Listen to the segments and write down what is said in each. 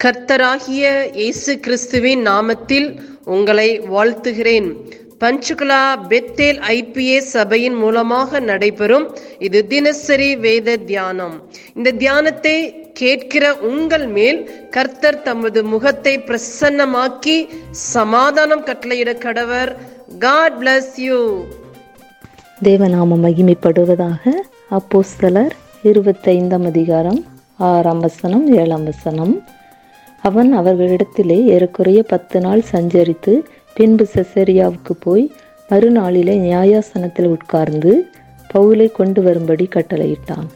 கர்த்தராகிய இயேசு கிறிஸ்துவின் நாமத்தில் உங்களை வாழ்த்துகிறேன். பஞ்சுகுலா பெத்தேல் ஐபிஏ சபையின் மூலமாக நடைபெறும் இது தினசரி வேத தியானம். இந்த தியானத்தை கேட்கிற உங்கள் மேல் கர்த்தர் தமது முகத்தை பிரசன்னமாக்கி சமாதானம் கட்டளையிட கடவர். காட் பிளஸ் யூ தேவநாம மகிமைப்படுவதாக அப்போஸ்தலர் இருபத்தைந்தாம் அதிகாரம் ஆறாம் வசனம் ஏழாம் வசனம். அவன் அவர்களிடத்திலே ஏறக்குறைய பத்து நாள் சஞ்சரித்து பின்பு செசரியாவுக்கு போய் மறுநாளிலே நியாயாசனத்தில் உட்கார்ந்து பவுலை கொண்டு வரும்படி கட்டளையிட்டான்.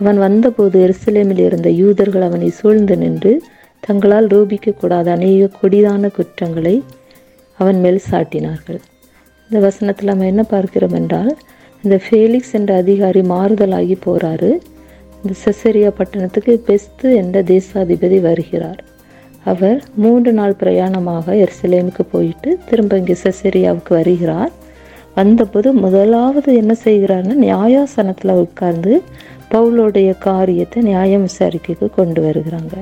அவன் வந்தபோது எருசலேமில் இருந்த யூதர்கள் அவனை சூழ்ந்து நின்று தங்களால் ரூபிக்கக்கூடாத அநேக கொடிதான குற்றங்களை அவன் மேல் சாட்டினார்கள். இந்த வசனத்தில் நம்ம என்ன பார்க்கிறோம் என்றால் இந்த ஃபேலிக்ஸ் என்ற அதிகாரி மாறுதலாகி போகிறாரு இந்த செசரியா பட்டணத்துக்கு பெஸ்து என்ற தேசாதிபதி வருகிறார். அவர் மூன்று நாள் பிரயாணமாக எருசலேமுக்கு போயிட்டு திரும்ப இங்கே செசரியாவுக்கு வருகிறார். வந்தபோது முதலாவது என்ன செய்கிறார்னா நியாயாசனத்தில் உட்கார்ந்து பவுலோடைய காரியத்தை நியாயம் விசாரிக்கைக்கு கொண்டு வருகிறாங்க.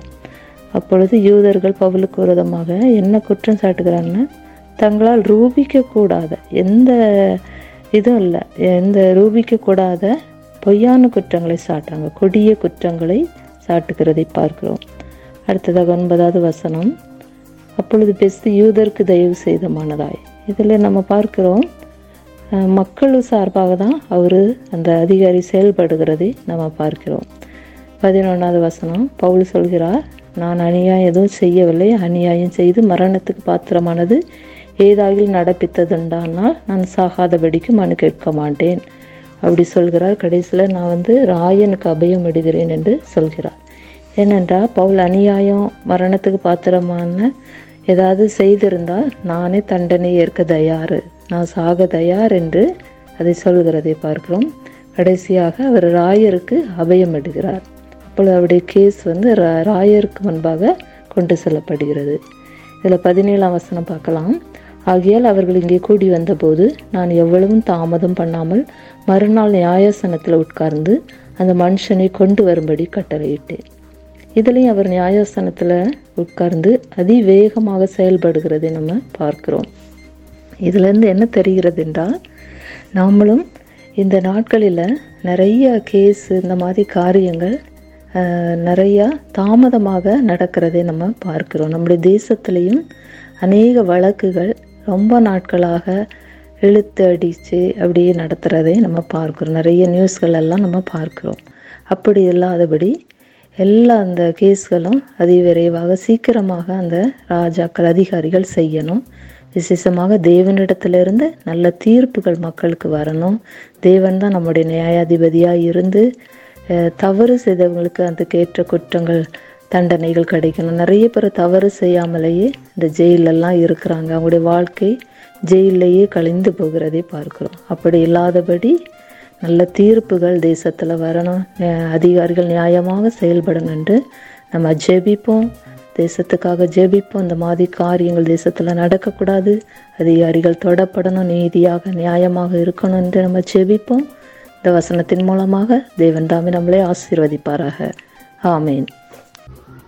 அப்பொழுது யூதர்கள் பவுலுக்கு விரோதமாக என்ன குற்றம் சாட்டுகிறாங்கன்னா தங்களால் ரூபிக்க கூடாத எந்த இதுவும் இல்லை எந்த ரூபிக்க கூடாத பொய்யான குற்றங்களை சாட்டுறாங்க. கொடிய குற்றங்களை சாட்டுகிறதை பார்க்கிறோம். அடுத்ததாக ஒன்பதாவது வசனம். அப்பொழுது பெஸ்து யூதருக்கு தயவு செய்த மனதாய் இதில் நம்ம பார்க்கிறோம் மக்கள் சார்பாக தான் அவர் அந்த அதிகாரி செயல்படுகிறதை நம்ம பார்க்கிறோம். பதினொன்றாவது வசனம் பவுல் சொல்கிறார் நான் அநியாயம் எதுவும் செய்யவில்லை. அநியாயம் செய்து மரணத்துக்கு பாத்திரமானது ஏதாகில் நடப்பித்ததுண்டானால் நான் சாகாதபடிக்கு மனு கேட்க மாட்டேன். அப்படி சொல்கிறார். கடைசியில் நான் வந்து ராயனுக்கு அபயம் இடுகிறேன் என்று சொல்கிறார். ஏனென்றால் பவுல் அநியாயம் மரணத்துக்கு பாத்திரமான ஏதாவது செய்திருந்தால் நானே தண்டனை ஏற்க தயார். நான் சாக தயார் என்று அதை சொல்கிறதை பார்க்கிறோம். கடைசியாக அவர் ராயருக்கு அபயம் இடுகிறார். அப்பொழுது அவருடைய கேஸ் வந்து ரா- ராயருக்கு முன்பாக கொண்டு செல்லப்படுகிறது. இதில் பதினேழாம் வசனம் பார்க்கலாம். ஆகையால் அவர்கள் இங்கே கூடி வந்தபோது நான் எவ்வளவும் தாமதம் பண்ணாமல் மறுநாள் நியாயசனத்தில் உட்கார்ந்து அந்த மனுஷனை கொண்டு வரும்படி கட்டளையிட்டேன். இதுலேயும் அவர் நியாயஸ்தானத்தில் உட்கார்ந்து அதிவேகமாக செயல்படுகிறதை நம்ம பார்க்கிறோம். இதுலேருந்து என்ன தெரிகிறது என்றால் நாமளும் இந்த நாட்களில் நிறைய கேஸ் இந்த மாதிரி காரியங்கள் நிறையா தாமதமாக நடக்கிறதை நம்ம பார்க்கிறோம். நம்முடைய தேசத்துலேயும் அநேக வழக்குகள் ரொம்ப நாட்களாக இழுத்து அடித்து அப்படியே நடத்துகிறதை நம்ம பார்க்குறோம். நிறைய நியூஸ்கள் எல்லாம் நம்ம பார்க்குறோம். அப்படி இல்லாதபடி எல்லா அந்த கேஸ்களும் அதிவிரைவாக சீக்கிரமாக அந்த ராஜாக்கள் அதிகாரிகள் செய்யணும். விசேஷமாக தேவனிடத்திலிருந்து நல்ல தீர்ப்புகள் மக்களுக்கு வரணும். தேவன் தான் நம்முடைய நியாயாதிபதியாக இருந்து தவறு செய்தவங்களுக்கு அதுக்கேற்ற குற்றங்கள் தண்டனைகள் கிடைக்கணும். நிறைய பேர் தவறு செய்யாமலேயே இந்த ஜெயிலெல்லாம் இருக்கிறாங்க. அவங்களுடைய வாழ்க்கை ஜெயிலையே கழிந்து போகிறதை பார்க்குறோம். அப்படி இல்லாதபடி நல்ல தீர்ப்புகள் தேசத்தில் வரணும். அதிகாரிகள் நியாயமாக செயல்படணும் என்று நம்ம ஜெபிப்போம். தேசத்துக்காக ஜெபிப்போம். இந்த மாதிரி காரியங்கள் தேசத்தில் நடக்கக்கூடாது. அதிகாரிகள் தொடப்படணும். நீதியாக நியாயமாக இருக்கணும் என்று நம்ம ஜெபிப்போம். இந்த வசனத்தின் மூலமாக தேவன் தாமி நம்மளை ஆசீர்வதிப்பாராக. ஆமேன்.